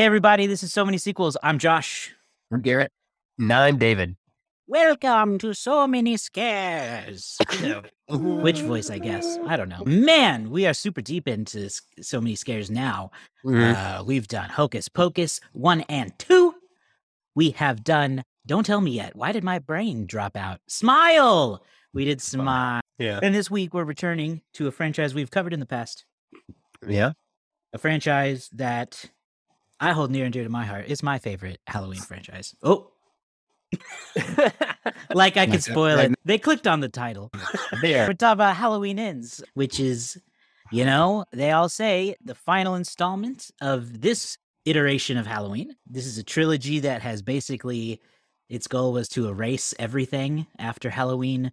Hey, everybody, this is So Many Sequels. I'm Josh. I'm Garrett. And I'm David. Welcome to So Many Scares. Which voice, I guess? I don't know. Man, we are super deep into s- So Many Scares now. Mhm. Uh, we've done Hocus Pocus 1 and 2. We have done Don't Tell Me Yet. Why did my brain drop out? Smile! We did Smile. Yeah. And this week, we're returning to a franchise we've covered in the past. Yeah. a franchise that I hold near and dear to my heart. It's my favorite Halloween franchise. Oh, like I could spoil it. They clicked on the title. there. We're talking about Halloween Ends, which is, you know, they all say the final installment of this iteration of Halloween. This is a trilogy that has basically its goal was to erase everything after Halloween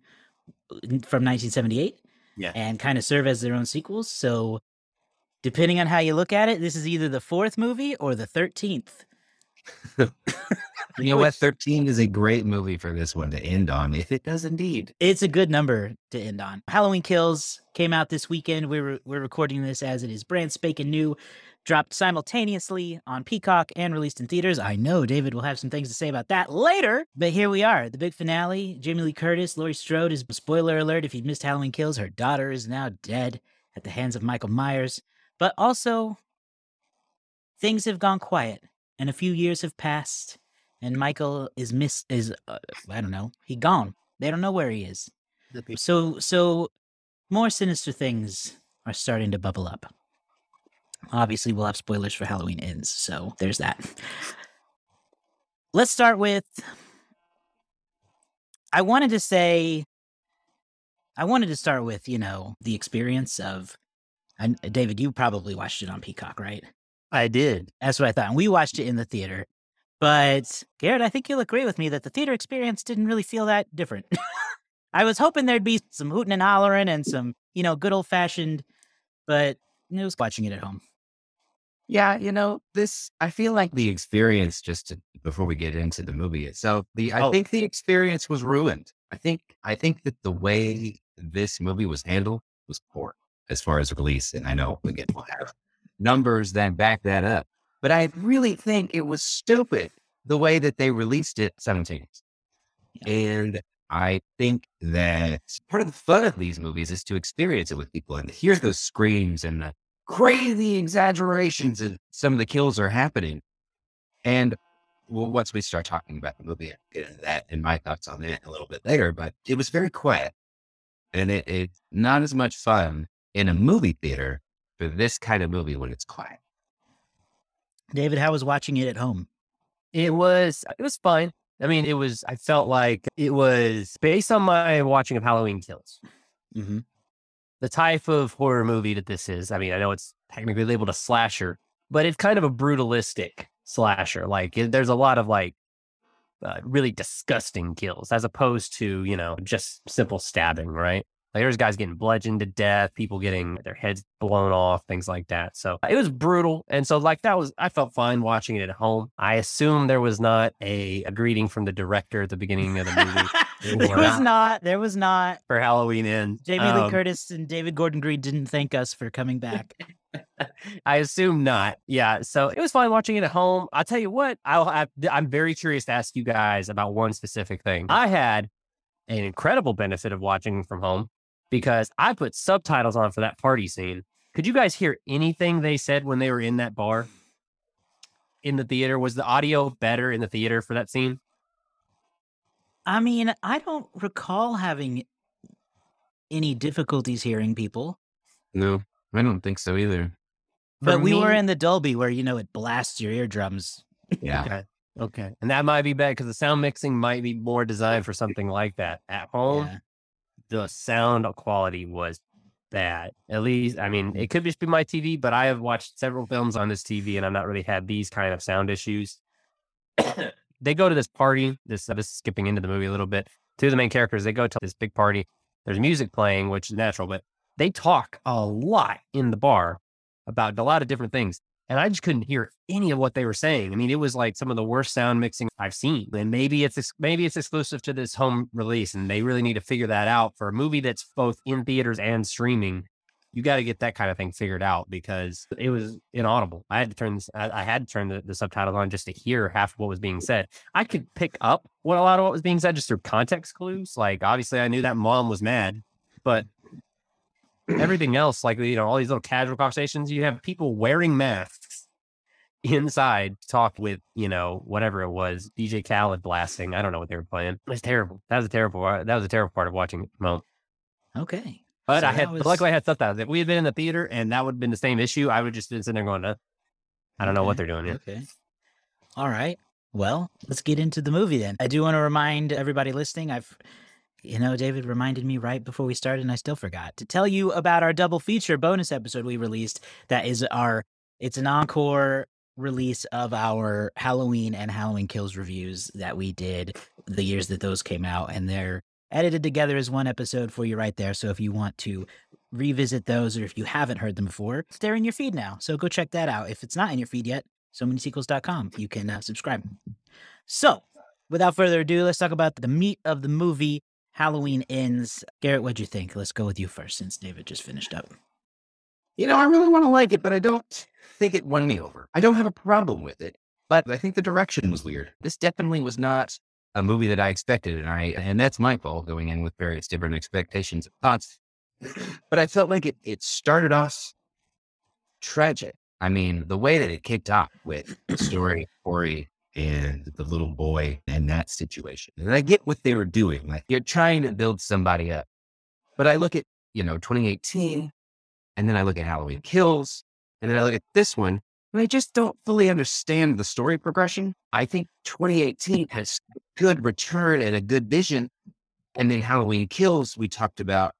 uh, from 1978 Yeah. and kind of serve as their own sequels. So, depending on how you look at it, this is either the fourth movie or the 13th. You know what? 13 is a great movie for this one to end on, if it does indeed. It's a good number to end on. Halloween Kills came out this weekend. We're we're recording this as it is brand spanking new, dropped simultaneously on Peacock and released in theaters. I know David will have some things to say about that later, but here we are, the big finale. Jamie Lee Curtis, Laurie Strode is spoiler alert if you missed Halloween Kills, her daughter is now dead at the hands of Michael Myers. But also, things have gone quiet, and a few years have passed, and Michael is miss is uh, I don't know, he gone. They don't know where he is. So so more sinister things are starting to bubble up. Obviously, we'll have spoilers for Halloween ends, so there's that. Let's start with I wanted to say I wanted to start with, you know, the experience of and uh, David, you probably watched it on Peacock, right? I did. That's what I thought. And we watched it in the theater. But Garrett, I think you'll agree with me that the theater experience didn't really feel that different. I was hoping there'd be some hooting and hollering and some, you know, good old fashioned, but it was watching it at home. Yeah, you know, this, I feel like the experience, just to, before we get into the movie itself, the, I Oh. think the experience was ruined. I think, I think that the way this movie was handled was poor as far as release. And I know, again, we'll have numbers that back that up. But I really think it was stupid the way that they released it simultaneously. And I think that part of the fun of these movies is to experience it with people and hear those screams and the crazy exaggerations and some of the kills are happening. And well, once we start talking about the movie, I'll get into that and my thoughts on it a little bit later. But it was very quiet. And it, it's not as much fun in a movie theater for this kind of movie when it's quiet. David, how was watching it at home? It was it was fun. I mean, it was I felt like it was based on my watching of Halloween Kills. Mm-hmm. The type of horror movie that this is. I mean, I know it's technically labeled a slasher, but it's kind of a brutalistic slasher. Like it, there's a lot of like uh, really disgusting kills as opposed to, you know, just simple stabbing, right? Like there's guys getting bludgeoned to death, people getting their heads blown off, things like that. So it was brutal. And so like that was I felt fine watching it at home. I assume there was not a, a greeting from the director at the beginning of the movie there was not. There was not. for Halloween End. Jamie Lee Um, Curtis and David Gordon Green didn't thank us for coming back. I assume not. Yeah. So it was fine watching it at home. I'll tell you what, I'll, I, I'm very curious to ask you guys about one specific thing. I had an incredible benefit of watching from home because I put subtitles on for that party scene. Could you guys hear anything they said when they were in that bar in the theater? Was the audio better in the theater for that scene? I mean, I don't recall having any difficulties hearing people, No, I don't think so either. but For we were in the Dolby where, you know, it blasts your eardrums. Yeah. Okay. Okay. And that might be bad because the sound mixing might be more designed for something like that. At home, Yeah. The sound quality was bad. At least, I mean, it could just be my TV, but I have watched several films on this TV and I've not really had these kind of sound issues. they go to this party. This, uh, this is skipping into the movie a little bit. Two of the main characters, they go to this big party. There's music playing, which is natural, but they talk a lot in the bar about a lot of different things. And I just couldn't hear any of what they were saying. I mean, it was like some of the worst sound mixing I've seen. And maybe it's maybe it's exclusive to this home release, and they really need to figure that out for a movie that's both in theaters and streaming. you got to get that kind of thing figured out because it was inaudible. I had to turn this, I, I had to turn the, the, subtitles on just to hear half of what was being said. I could pick up what a lot of what was being said just through context clues. Like obviously, I knew that mom was mad, but everything else, like you know, all these little casual conversations, you have people wearing masks inside talk with you know whatever it was dj khaled blasting i don't know what they were playing it was terrible that was a terrible that was a terrible part of watching it Mo. okay but so I had, was... luckily I had subtitles. If we had been in the theater and that would have been the same issue, I would have just been sitting there going, uh, I don't okay. know what they're doing here. Okay. All right. Well, let's get into the movie then. I do want to remind everybody listening, I've, you know, David reminded me right before we started and I still forgot to tell you about our double feature bonus episode we released. That is our, it's an encore release of our Halloween and Halloween Kills reviews that we did the years that those came out. And they're edited together as one episode for you right there. So if you want to revisit those or if you haven't heard them before, they're in your feed now. So go check that out. If it's not in your feed yet, so many sequels.com, you can uh, subscribe. So without further ado, let's talk about the meat of the movie. Halloween ends. Garrett, what'd you think? Let's go with you first since David just finished up. You know, I really want to like it, but I don't think it won me over. I don't have a problem with it, but I think the direction was weird. This definitely was not a movie that I expected, and I and that's my fault going in with various different expectations and thoughts. But I felt like it it started off tragic. I mean, the way that it kicked off with the story, Corey and the little boy and that situation. And I get what they were doing. Like you're trying to build somebody up. But I look at, you know, 2018, and then I look at Halloween Kills, and then I look at this one, and I just don't fully understand the story progression. I think 2018 has good return and a good vision. And then Halloween Kills, we talked about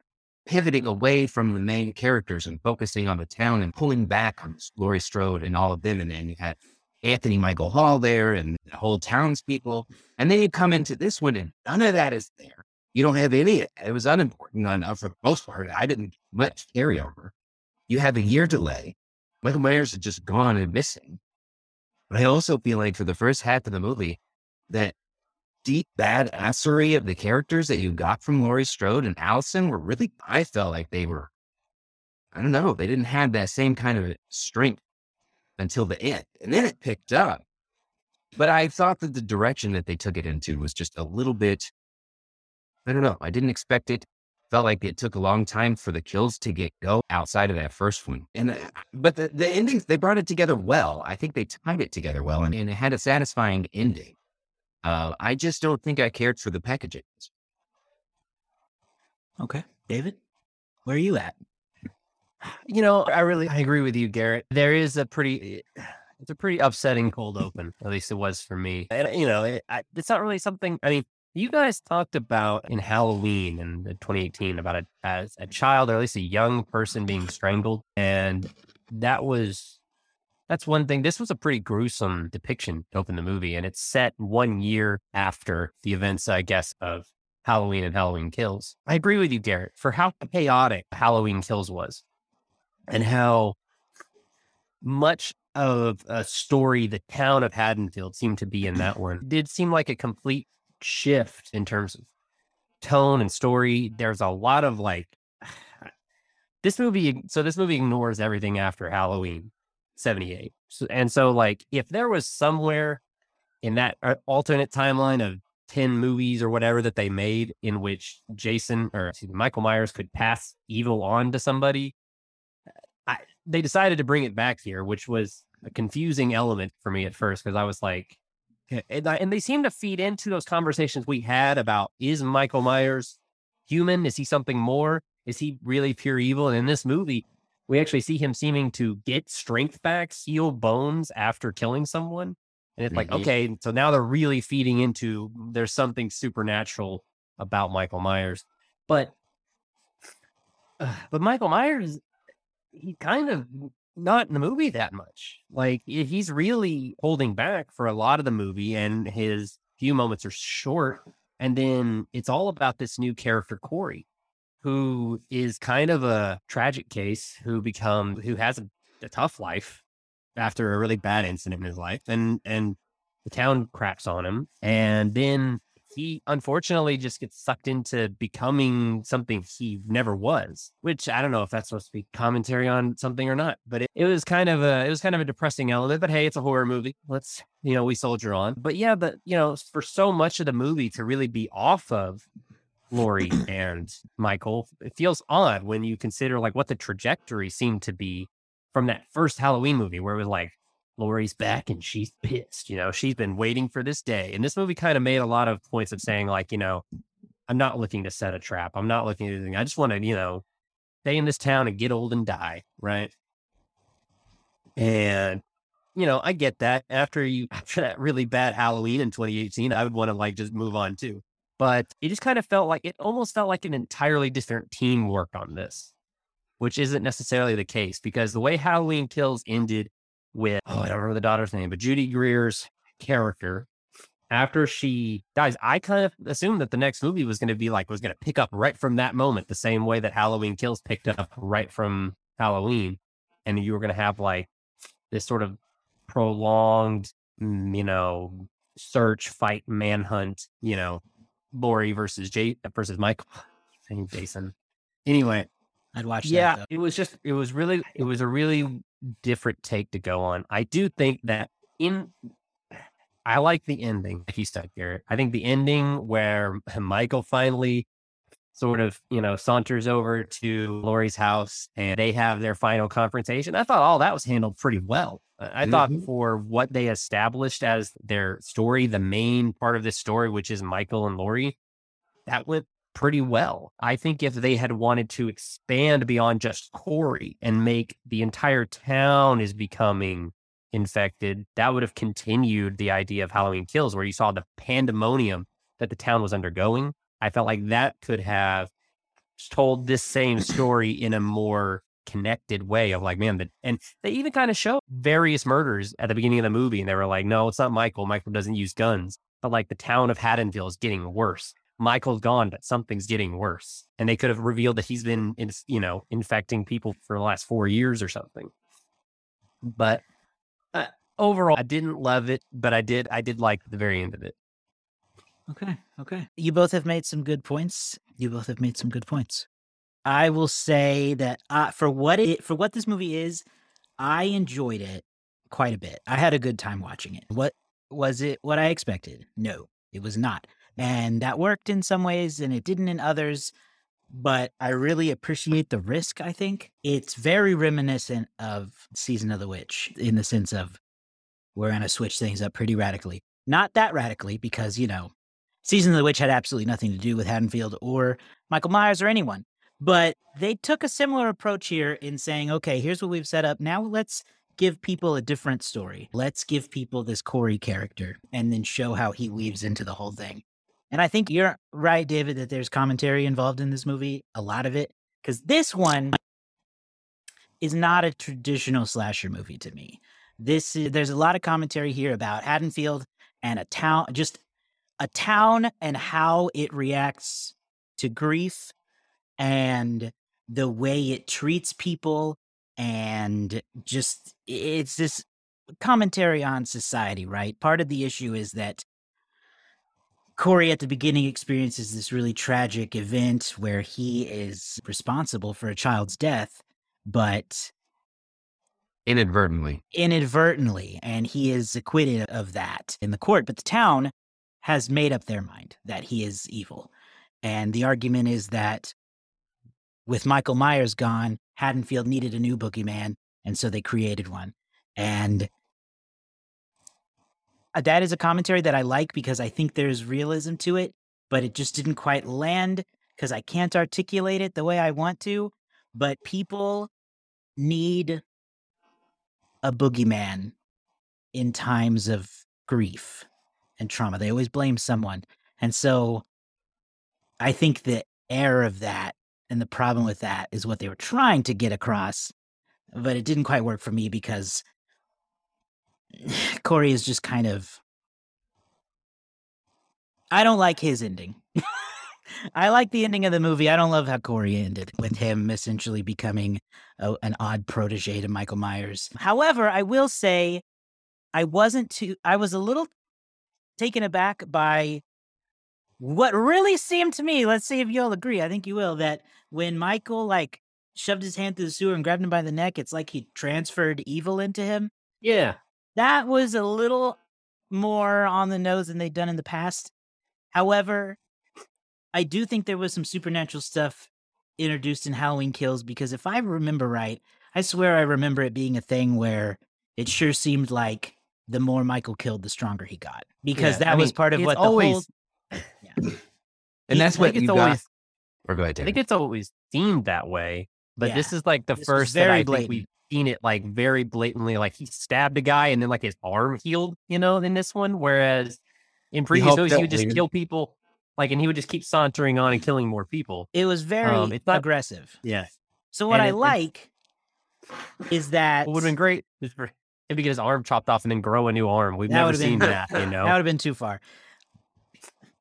pivoting away from the main characters and focusing on the town and pulling back on Laurie Strode and all of them. And then you had Anthony Michael Hall there and the whole townspeople. And then you come into this one and none of that is there. You don't have any. It was unimportant enough for the most part. I didn't much carryover. You have a year delay. Michael Myers is just gone and missing. But I also feel like for the first half of the movie, that deep bad assery of the characters that you got from Laurie Strode and Allison were really, I felt like they were, I don't know, they didn't have that same kind of strength until the end. And then it picked up. But I thought that the direction that they took it into was just a little bit, I don't know, I didn't expect it felt like it took a long time for the kills to get go outside of that first one. And uh, but the, the endings they brought it together well. I think they tied it together well, and, and it had a satisfying ending. Uh, I just don't think I cared for the packaging. Okay, David, where are you at? You know, I really I agree with you, Garrett. There is a pretty eh, it's a pretty upsetting cold open. At least it was for me. And you know, it, I, it's not really something. I mean, you guys talked about in Halloween in 2018 about a, as a child or at least a young person being strangled, and that was that's one thing. This was a pretty gruesome depiction to open the movie, and it's set one year after the events, I guess, of Halloween and Halloween Kills. I agree with you, Garrett, for how chaotic Halloween Kills was, and how much of a story the town of Haddonfield seemed to be in that one. It did seem like a complete shift in terms of tone and story. There's a lot of like this movie. So this movie ignores everything after Halloween 78. So, and so like if there was somewhere in that uh, alternate timeline of 10 movies or whatever that they made in which Jason or me, Michael Myers could pass evil on to somebody, they decided to bring it back here, which was a confusing element for me at first because I was like, and, and they seem to feed into those conversations we had about is Michael Myers human? Is he something more? Is he really pure evil? And in this movie, we actually see him seeming to get strength back, heal bones after killing someone. And it's like, mm-hmm. okay, so now they're really feeding into there's something supernatural about Michael Myers. But uh, but Michael Myers, he kind of not in the movie that much. Like he's really holding back for a lot of the movie, and his few moments are short. And then it's all about this new character, Corey, who is kind of a tragic case who becomes who has a, a tough life after a really bad incident in his life, and and the town craps on him, and then he unfortunately just gets sucked into becoming something he never was, which I don't know if that's supposed to be commentary on something or not, but it, it was kind of a, it was kind of a depressing element, but hey, it's a horror movie. Let's, you know, we soldier on. But yeah, but you know, for so much of the movie to really be off of Laurie and Michael, it feels odd when you consider like what the trajectory seemed to be from that first Halloween movie where it was like, Laurie's back and she's pissed. You know, she's been waiting for this day. And this movie kind of made a lot of points of saying, like, you know, I'm not looking to set a trap. I'm not looking at anything. I just want to, you know, stay in this town and get old and die. Right. And, you know, I get that. After you, after that really bad Halloween in 2018, I would want to like just move on too. But it just kind of felt like it almost felt like an entirely different team worked on this, which isn't necessarily the case because the way Halloween Kills ended with, oh, I don't remember the daughter's name, but Judy Greer's character. After she dies, I kind of assumed that the next movie was going to be like, was going to pick up right from that moment, the same way that Halloween Kills picked up right from Halloween. And you were going to have like this sort of prolonged, mm, you know, search, fight, manhunt, you know, Laurie versus Jay versus Michael. Jason. Anyway, I'd watch yeah, that. it was just it was really it was a really different take to go on. I do think that in I like the ending he stuck there. I think the ending where Michael finally sort of, you know, saunters over to Laurie's house and they have their final confrontation. I thought all that was handled pretty well. I mm-hmm. thought for what they established as their story, the main part of this story, which is Michael and Laurie, that went pretty well. I think if they had wanted to expand beyond just Corey and make the entire town is becoming infected, that would have continued the idea of Halloween Kills, where you saw the pandemonium that the town was undergoing. I felt like that could have told this same story in a more connected way of like, man, that, and they even kind of show various murders at the beginning of the movie. And they were like, no, it's not Michael. Michael doesn't use guns. But like the town of Haddonfield is getting worse. Michael's gone, but something's getting worse. And they could have revealed that he's been, in, you know, infecting people for the last four years or something. But uh, overall, I didn't love it, but I did, I did like the very end of it. Okay. Okay. You both have made some good points. You both have made some good points. I will say that uh, for what it for what this movie is, I enjoyed it quite a bit. I had a good time watching it. What was it? What I expected? No, it was not. And that worked in some ways and it didn't in others. But I really appreciate the risk, I think. It's very reminiscent of Season of the Witch in the sense of we're going to switch things up pretty radically. Not that radically, because, you know, Season of the Witch had absolutely nothing to do with Haddonfield or Michael Myers or anyone. But they took a similar approach here in saying, okay, here's what we've set up. Now let's give people a different story. Let's give people this Corey character and then show how he weaves into the whole thing. And I think you're right, David, that there's commentary involved in this movie, a lot of it, because this one is not a traditional slasher movie to me. This is, there's a lot of commentary here about Haddonfield and a town, just a town and how it reacts to grief and the way it treats people and just it's this commentary on society, right? Part of the issue is that Corey at the beginning experiences this really tragic event where he is responsible for a child's death, but inadvertently. Inadvertently. And he is acquitted of that in the court. But the town has made up their mind that he is evil. And the argument is that with Michael Myers gone, Haddonfield needed a new boogeyman. And so they created one. And Uh, that is a commentary that I like because I think there's realism to it, but it just didn't quite land because I can't articulate it the way I want to. But people need a boogeyman in times of grief and trauma. They always blame someone. And so I think the air of that and the problem with that is what they were trying to get across, but it didn't quite work for me because Corey is just kind of. I don't like his ending. I like the ending of the movie. I don't love how Corey ended with him essentially becoming a, an odd protege to Michael Myers. However, I will say I wasn't too, I was a little taken aback by what really seemed to me, let's see if you'll agree. I think you will, that when Michael like shoved his hand through the sewer and grabbed him by the neck, it's like he transferred evil into him. Yeah. That was a little more on the nose than they'd done in the past. However, I do think there was some supernatural stuff introduced in Halloween Kills because if I remember right, I swear I remember it being a thing where it sure seemed like the more Michael killed, the stronger he got because Yeah, that I was mean, part of it's what the always- whole. And that's what think you it's got. always Or go ahead, I think it's always themed that way, but this is like the This first that very I think blatant. We've seen it like very blatantly. Like he stabbed a guy and then like his arm healed, you know, in this one. Whereas in previous hope movies, he would just weird. kill people, like, and he would just keep sauntering on and killing more people. It was very Um, it's not- aggressive. Yeah, So what and I it- it- like is that it would have been great just for him to get his arm chopped off and then grow a new arm. We've That never would've been- seen that, you know? That would have been too far.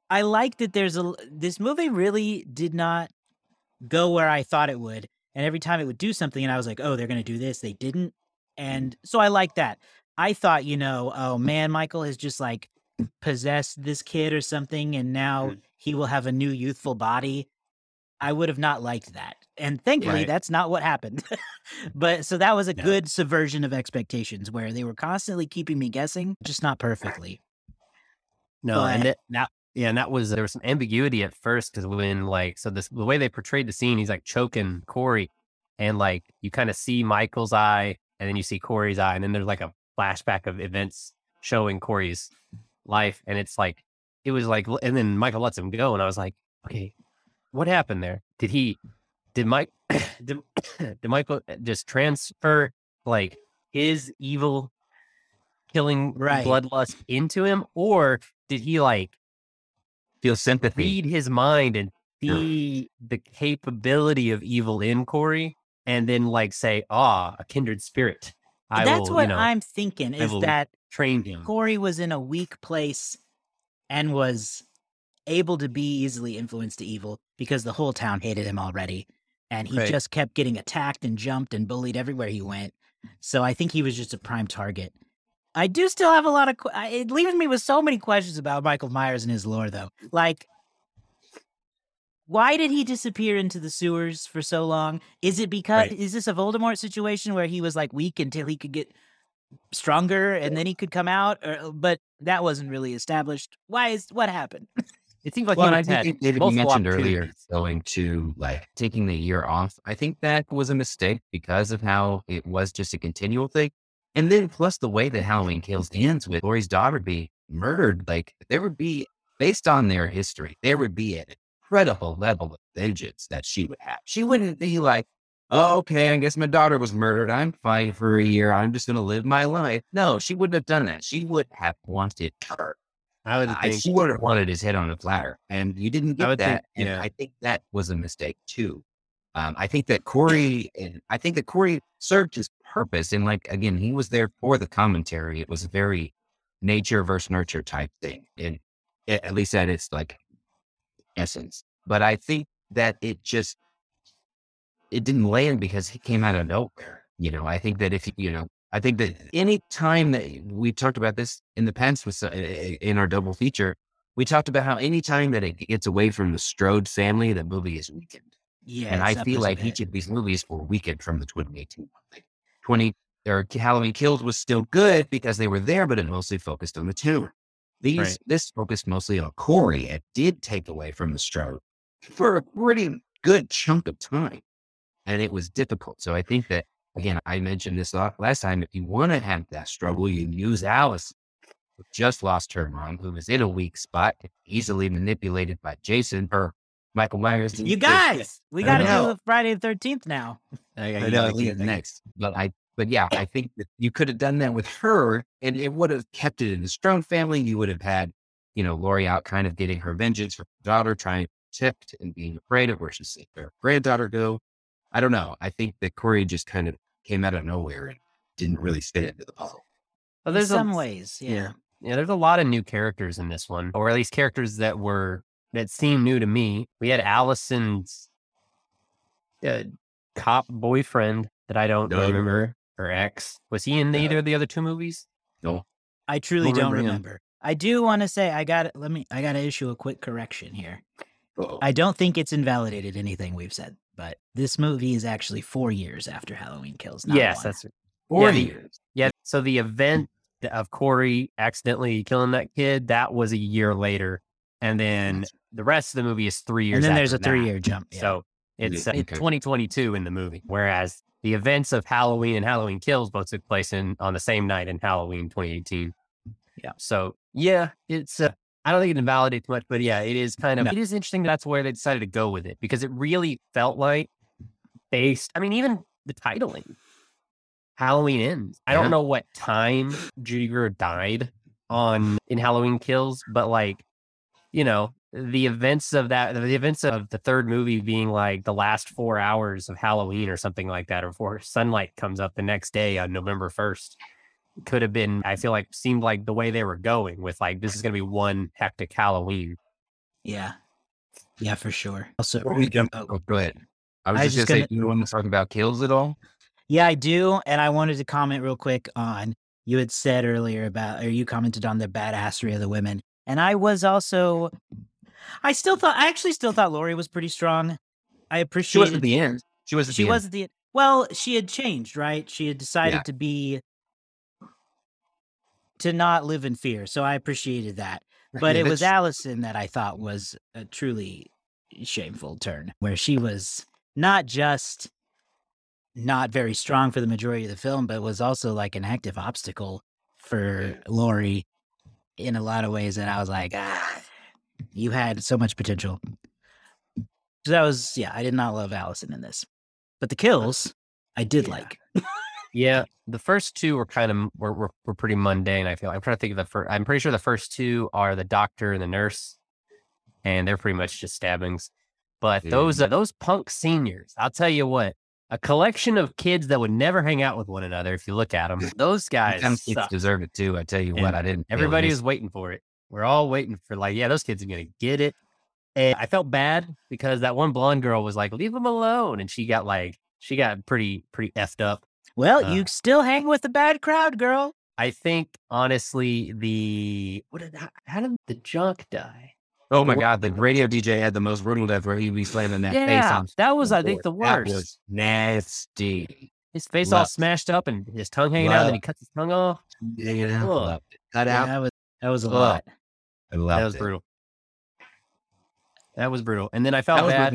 I like that there's a this movie really did not go where I thought it would. And every time it would do something and I was like, "Oh, they're going to do this." They didn't. And so I like that. I thought, you know, oh man, Michael has just like possessed this kid or something and now Mm. he will have a new youthful body. I would have not liked that. And thankfully Right. that's not what happened. but so that was a No. good subversion of expectations where they were constantly keeping me guessing, just not perfectly. No, and But- that, that yeah, and that was there was some ambiguity at first because when like so this the way they portrayed the scene, he's like choking Corey, and like you kind of see Michael's eye, and then you see Corey's eye, and then there's like a flashback of events showing Corey's life, and it's like it was like, and then Michael lets him go, and I was like, okay, what happened there? Did he? Did Mike? Did, did Michael eh, just transfer like his evil killing Right. bloodlust into him, or did he like Feel sympathy. read his mind and see the capability of evil in Corey, and then like say, "Ah, a kindred spirit." I That's will, what you know, I'm thinking is that train him. Corey was in a weak place and was able to be easily influenced to evil because the whole town hated him already. And he Right. just kept getting attacked and jumped and bullied everywhere he went. So I think he was just a prime target. I do still have a lot of. It leaves me with so many questions about Michael Myers and his lore, though. Like, why did he disappear into the sewers for so long? Is it because Right. is this a Voldemort situation where he was like weak until he could get stronger and then he could come out? Or, uh, but that wasn't really established. Why is what happened? It seems like well, he I had think David, you multiple mentioned earlier going to like taking the year off. I think that was a mistake because of how it was just a continual thing. And then plus the way that Halloween Kills ends with Laurie's daughter being murdered, like there would be, based on their history, there would be an incredible level of vengeance that she would have. She wouldn't be like, oh, okay, I guess my daughter was murdered. I'm fine for a year. I'm just going to live my life. No, she wouldn't have done that. She would have wanted her. I would think she would have wanted his head on a platter, and you didn't get that. think- and. I think that was a mistake too. Um, I think that Corey, and I think that Corey served his purpose, and like again, he was there for the commentary. It was a very nature versus nurture type thing, and at least at its like essence. But I think that it just it didn't land because he came out of nowhere. You know, I think that if you know, I think that any time that we talked about this in the past with uh, in our double feature, we talked about how any time that it gets away from the Strode family, the movie is weakened. Yeah, and I feel like each of these movies were weakened from the 2018 one. Like 20 or Halloween Kills was still good because they were there, but it mostly focused on the tumor. These Right. this focused mostly on Corey It did take away from the Strode for a pretty good chunk of time. And it was difficult. So I think that again, I mentioned this last time. If you want to have that struggle, you use Alice, who just lost her mom, who was in a weak spot, easily manipulated by Jason or Michael Myers. You guys, we got to do Friday the Thirteenth now. I know it's next, but I, but yeah, I think that you could have done that with her, and it would have kept it in the Strode family. You would have had, you know, Laurie out kind of getting her vengeance for her daughter, trying to protect and being afraid of where she's seeing her granddaughter go. I don't know. I think that Corey just kind of came out of nowhere and didn't really fit into the puzzle. Well, In there's some a, ways, yeah. yeah. Yeah, there's a lot of new characters in this one, or at least characters that were that seem new to me. We had Allison's uh, cop boyfriend that I don't No. remember, her ex. Was he in No. either of the other two movies? No, I truly Don't don't remember remember. I do want to say I got let me I got to issue a quick correction here. Uh-oh. I don't think it's invalidated anything we've said, but this movie is actually four years after Halloween Kills. Not yes, one. that's Four yeah, years. yeah. So the event of Corey accidentally killing that kid that was a year later, and then the rest of the movie is three years. and then after there's a three year jump. Yeah. So it's, Yeah, uh, it's 2022 in the movie, whereas the events of Halloween and Halloween Kills both took place in on the same night in Halloween 2018. Yeah. So yeah, it's. Uh, I don't think it invalidates much, but yeah, it is kind of. No. It is interesting. That's where they decided to go with it because it really felt like based. I mean, even the titling, Halloween ends. I don't know what time Judy Greer died on in Halloween Kills, but like, you know, the events of that, the events of the third movie being like the last four hours of Halloween or something like that, or before sunlight comes up the next day on November 1st, could have been, I feel like, seemed like the way they were going with like, this is going to be one hectic Halloween. yeah, yeah, for sure. Also, we jump- oh, Oh, go ahead. I was I just, was gonna, just say, you want to talk about kills at all? Yeah, I do. And I wanted to comment real quick on you had said earlier about, or you commented on the badassery of the women. And I was also, I still thought, I actually still thought Laurie was pretty strong. I She was at the end. She was. At she the was End. at the, well, she had changed, right? She had decided Yeah. to be, to not live in fear. So I appreciated that. But Yeah, it was Allison that I thought was a truly shameful turn, where she was not just not very strong for the majority of the film, but was also like an active obstacle for Laurie in a lot of ways. And I was like, ah, you had so much potential. So that was, yeah, I did not love Allison in this, but the kills I did Yeah. like. Yeah, the first two were kind of were, were, were pretty mundane. I feel I'm trying to think of the first. I'm pretty sure the first two are the doctor and the nurse, and they're pretty much just stabbings. But Yeah. those uh, those punk seniors, I'll tell you what, a collection of kids that would never hang out with one another. If you look at them, those guys. Some kids suck. deserve it too. I tell you And what, I didn't. Everybody was waiting for it. We're all waiting for like, yeah, those kids are gonna get it. And I felt bad because that one blonde girl was like, leave them alone, and she got like, she got pretty pretty effed up. Well, Uh, you still hang with the bad crowd, girl. I think honestly, the what did how, how did the junk die? Oh my Wha- god, the radio DJ had the most brutal death where he'd be slamming that face on. that was I think the board. That worst. was nasty. his face all smashed up and his tongue hanging out, and then he cuts his tongue off. Yeah, you know, Ugh. loved. Cut Yeah, out. That was a Ugh. lot. I loved That was it. brutal. That was brutal. And then I felt bad.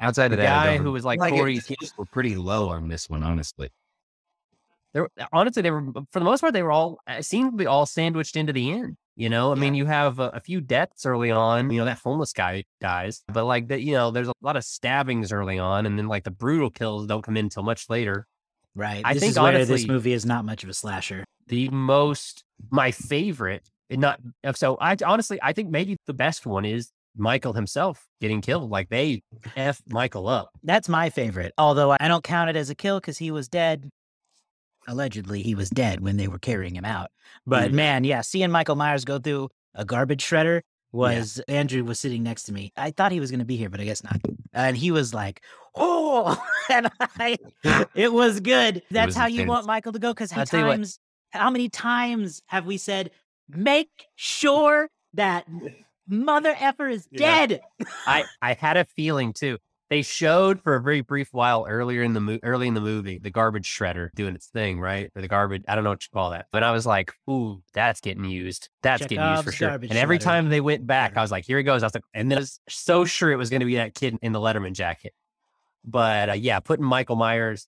Outside The of that, guy who was like Corey's the kills were pretty low on this one, honestly. There, honestly, they were for the most part they were all it seemed to be all sandwiched into the end. You know, I Yeah. mean, you have a, a few deaths early on. You know, that homeless guy dies, but like that, you know, there's a lot of stabbings early on, and then like the brutal kills don't come in until much later. Right. I this think is where this movie is not much of a slasher. The most, my favorite, and not so. I honestly, I think maybe the best one is Michael himself getting killed. Like they f Michael up. That's my favorite. Although I don't count it as a kill because he was dead. Allegedly, he was dead when they were carrying him out. But Mm. man, yeah, seeing Michael Myers go through a garbage shredder was yeah. Andrew was sitting next to me. I thought he was going to be here, but I guess not. And he was like, "Oh," and I, it was good. That's was how you want Michael to go. Because how times, how many times have we said, "Make sure that mother effer is Yeah. dead"? I I had a feeling too. They showed for a very brief while earlier in the mo- early in the movie the garbage shredder doing its thing, right? Or the garbage. I don't know what you call that. But I was like, ooh, that's getting used. That's getting used for sure. And every shredder. time they went back, I was like, here he goes. I was like, and then I was so sure it was going to be that kid in the Letterman jacket. But uh, yeah, putting Michael Myers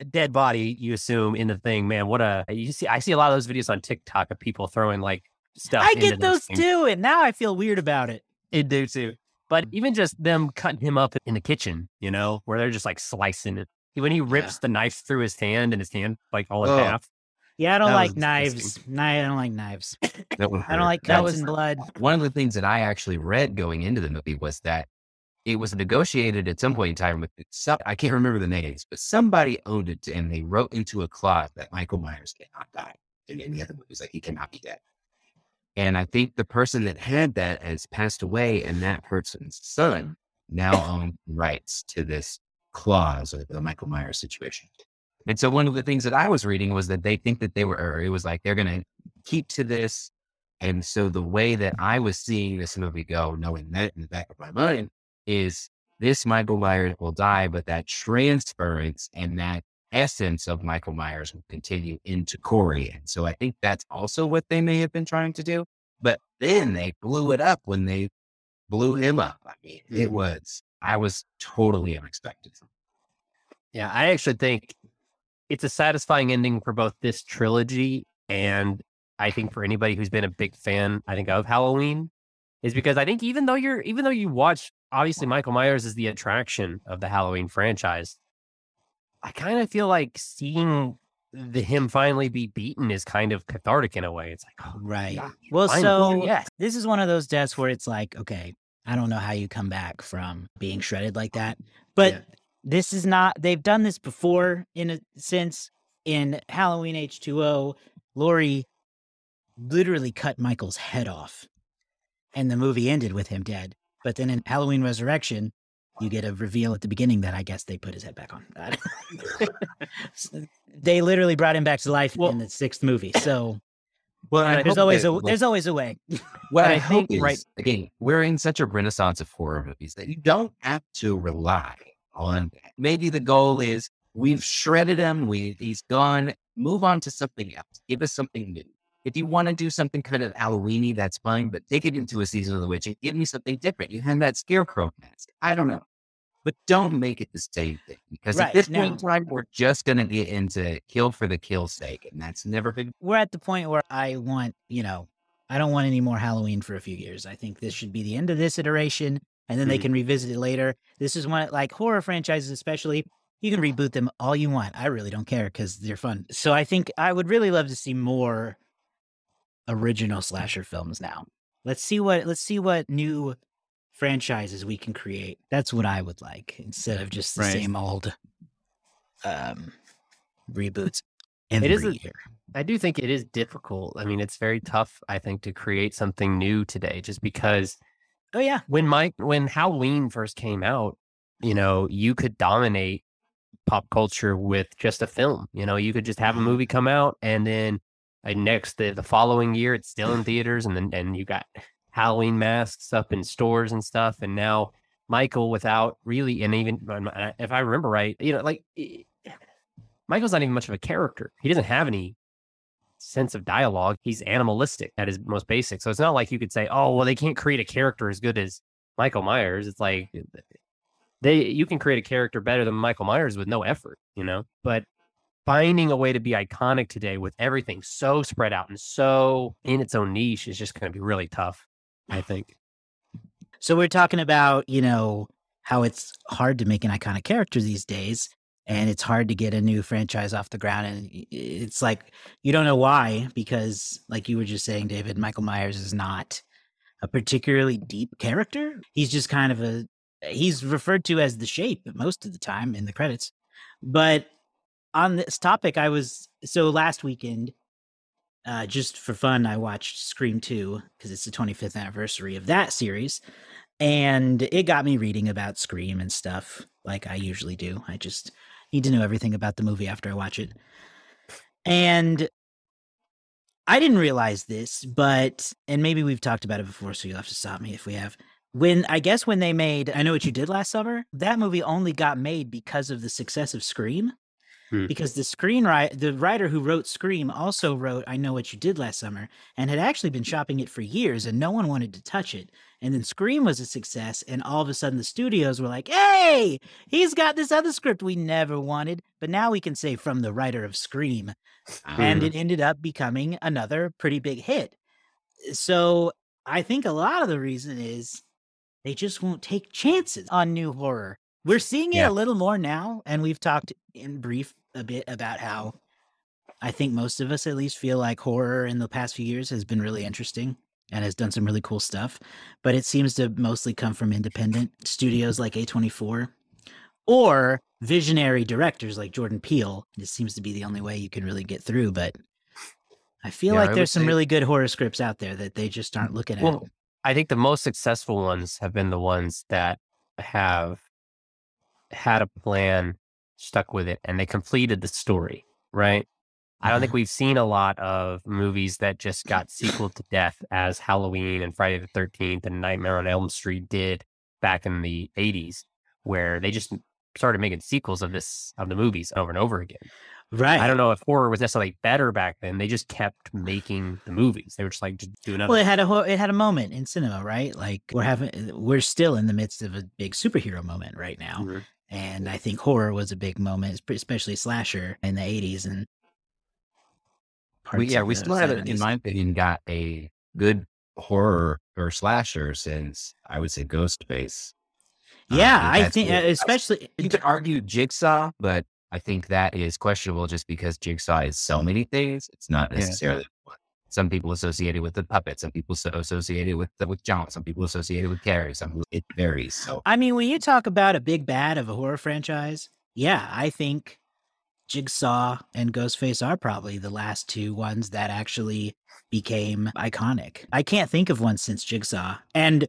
a dead body, you assume in the thing, man. What a you see. I see a lot of those videos on TikTok of people throwing like stuff. I get those things. too, and now I feel weird about it. It do too. But mm. even just them cutting him up in the kitchen, you know, where they're just like slicing it. When he rips the knife through his hand and his hand like all in Ugh. half. Yeah, I don't That like knives. disgusting. I don't like knives. I don't like That was- and blood. one of the things that I actually read going into the movie was that it was negotiated at some point in time with some, I can't remember the names, but somebody owned it and they wrote into a clause that Michael Myers cannot die in any other movies. Like he cannot be dead. And I think the person that had that has passed away, and that person's son now owns rights to this clause of the Michael Myers situation. And so one of the things that I was reading was that they think that they were, it was like they're going to keep to this And so the way that I was seeing this movie go, knowing that in the back of my mind, is this Michael Myers will die, but that transference and that essence of Michael Myers will continue into Corey. And so I think that's also what they may have been trying to do. But then they blew it up when they blew him up. I mean, it mm-hmm. was, I was totally unexpected. Yeah, I actually think it's a satisfying ending for both this trilogy and I think for anybody who's been a big fan, I think of Halloween, is because I think even though you're even though you watch obviously Michael Myers is the attraction of the Halloween franchise, I kind of feel like seeing the him finally be beaten is kind of cathartic in a way. It's like, oh, Right. yeah, Well, finally, so yes. this is one of those deaths where it's like, okay, I don't know how you come back from being shredded like that. But Yeah. this is not, they've done this before in a sense. In Halloween H2O, Laurie literally cut Michael's head off. And the movie ended with him dead. But then in Halloween Resurrection, you get a reveal at the beginning that I guess they put his head back on. They literally brought him back to life Well- in the sixth movie. So Well, there's always that, a there's always a way. What I, I think, is, right- again, we're in such a renaissance of horror movies that you don't have to rely on. Maybe the goal is we've shredded him, we he's gone. Move on to something else. Give us something new. If you want to do something kind of Halloweeny, that's fine. But take it into a season of the witch and give me something different. You had that scarecrow mask. I don't know, but don't make it the same thing because Right, at this no. point in time, we're just going to get into kill for the kill's sake, and that's never been We're at the point where I want, you know, I don't want any more Halloween for a few years. I think this should be the end of this iteration, and then they Mhm. can revisit it later. This is one like horror franchises, especially. You can reboot them all you want. I really don't care because they're fun. So I think I would really love to see more original slasher films now. Let's see what let's see what new franchises we can create. That's what I would like instead of just the Right. same old um reboots every It is a- year. I do think it is difficult. I mean, it's very tough, I think, to create something new today just because Oh yeah. when Mike when Halloween first came out, you know, you could dominate pop culture with just a film. You know, you could just have a movie come out and then uh, next the, the following year it's still in theaters and then and you got Halloween masks up in stores and stuff and now Michael without really and even if I remember right, you know, like Michael's not even much of a character. He doesn't have any sense of dialogue. He's animalistic at his most basic. So it's not like you could say, "Oh, well, they can't create a character as good as Michael Myers." It's like they you can create a character better than Michael Myers with no effort, you know. But finding a way to be iconic today with everything so spread out and so in its own niche is just going to be really tough. I think. So we're talking about, you know, how it's hard to make an iconic character these days and it's hard to get a new franchise off the ground and it's like you don't know why because like you were just saying David, Michael Myers is not a particularly deep character. He's just kind of a he's referred to as the shape most of the time in the credits. But on this topic I was so last weekend uh, just for fun, I watched Scream 2 because it's the 25th anniversary of that series. And it got me reading about Scream and stuff like I usually do. I just need to know everything about the movie after I watch it. And I didn't realize this, but, and maybe we've talked about it before, so you'll have to stop me if we have. When I guess when they made I Know What You Did Last Summer, that movie only got made because of the success of Scream Hmm. because the screenwriter, the writer who wrote Scream, also wrote "I Know What You Did Last Summer" and had actually been shopping it for years, and no one wanted to touch it. And then Scream was a success, and all of a sudden the studios were like, "Hey, he's got this other script we never wanted, but now we can say from the writer of Scream," and Mhm. it ended up becoming another pretty big hit. So I think a lot of the reason is they just won't take chances on new horror. We're seeing it Yeah. a little more now, and we've talked in brief a bit about how I think most of us at least feel like horror in the past few years has been really interesting and has done some really cool stuff. But it seems to mostly come from independent studios like A24 or visionary directors like Jordan Peele. It seems to be the only way you can really get through. But I feel Yeah, like I there's some say- really good horror scripts out there that they just aren't looking at. I think the most successful ones have been the ones that have had a plan, stuck with it, and they completed the story, right? I don't think Uh-huh. we've seen a lot of movies that just got sequel to death as Halloween and Friday the 13th and Nightmare on Elm Street did back in the 80s, where they just started making sequels of this of the movies over and over again. right. I don't know if horror was necessarily better back then. They just kept making the movies. They were just like, just do another. Well, it had a it had a moment in cinema, right? Like we're having we're still in the midst of a big superhero moment right now, Mhm. And I think horror was a big moment, especially slasher in the '80s and. We, yeah, we still haven't, in my opinion, got a good horror or slasher since I would say Ghostface. Um, Yeah, I think, uh, it. especially you could argue Jigsaw, but I think that is questionable just because Jigsaw is so many things. It's not Yeah. necessarily what some people associated with the puppet, some people so associated with the, with John, some people associated with Carrie. Some it varies. So I mean, when you talk about a big bad of a horror franchise, yeah, I think Jigsaw and Ghostface are probably the last two ones that actually became iconic. I can't think of one since Jigsaw. And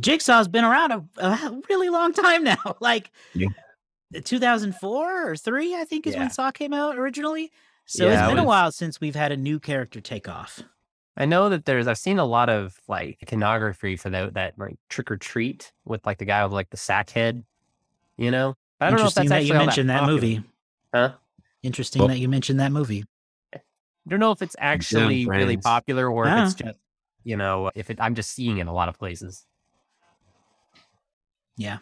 Jigsaw's been around a, a really long time now. like Yeah. 2004 or 3, I think is Yeah. when Saw came out originally. So Yeah, it's it been a was- while since we've had a new character take off. I know that there's I've seen a lot of like iconography for that that like trick or treat with like the guy with like the sack head, you know. I don't know if Interesting that's that actually you mentioned that, popular. movie. Huh? Interesting Well- that you mentioned that movie. I don't know if it's actually really popular or Ah. if it's just you know if it I'm just seeing it in a lot of places. Yeah.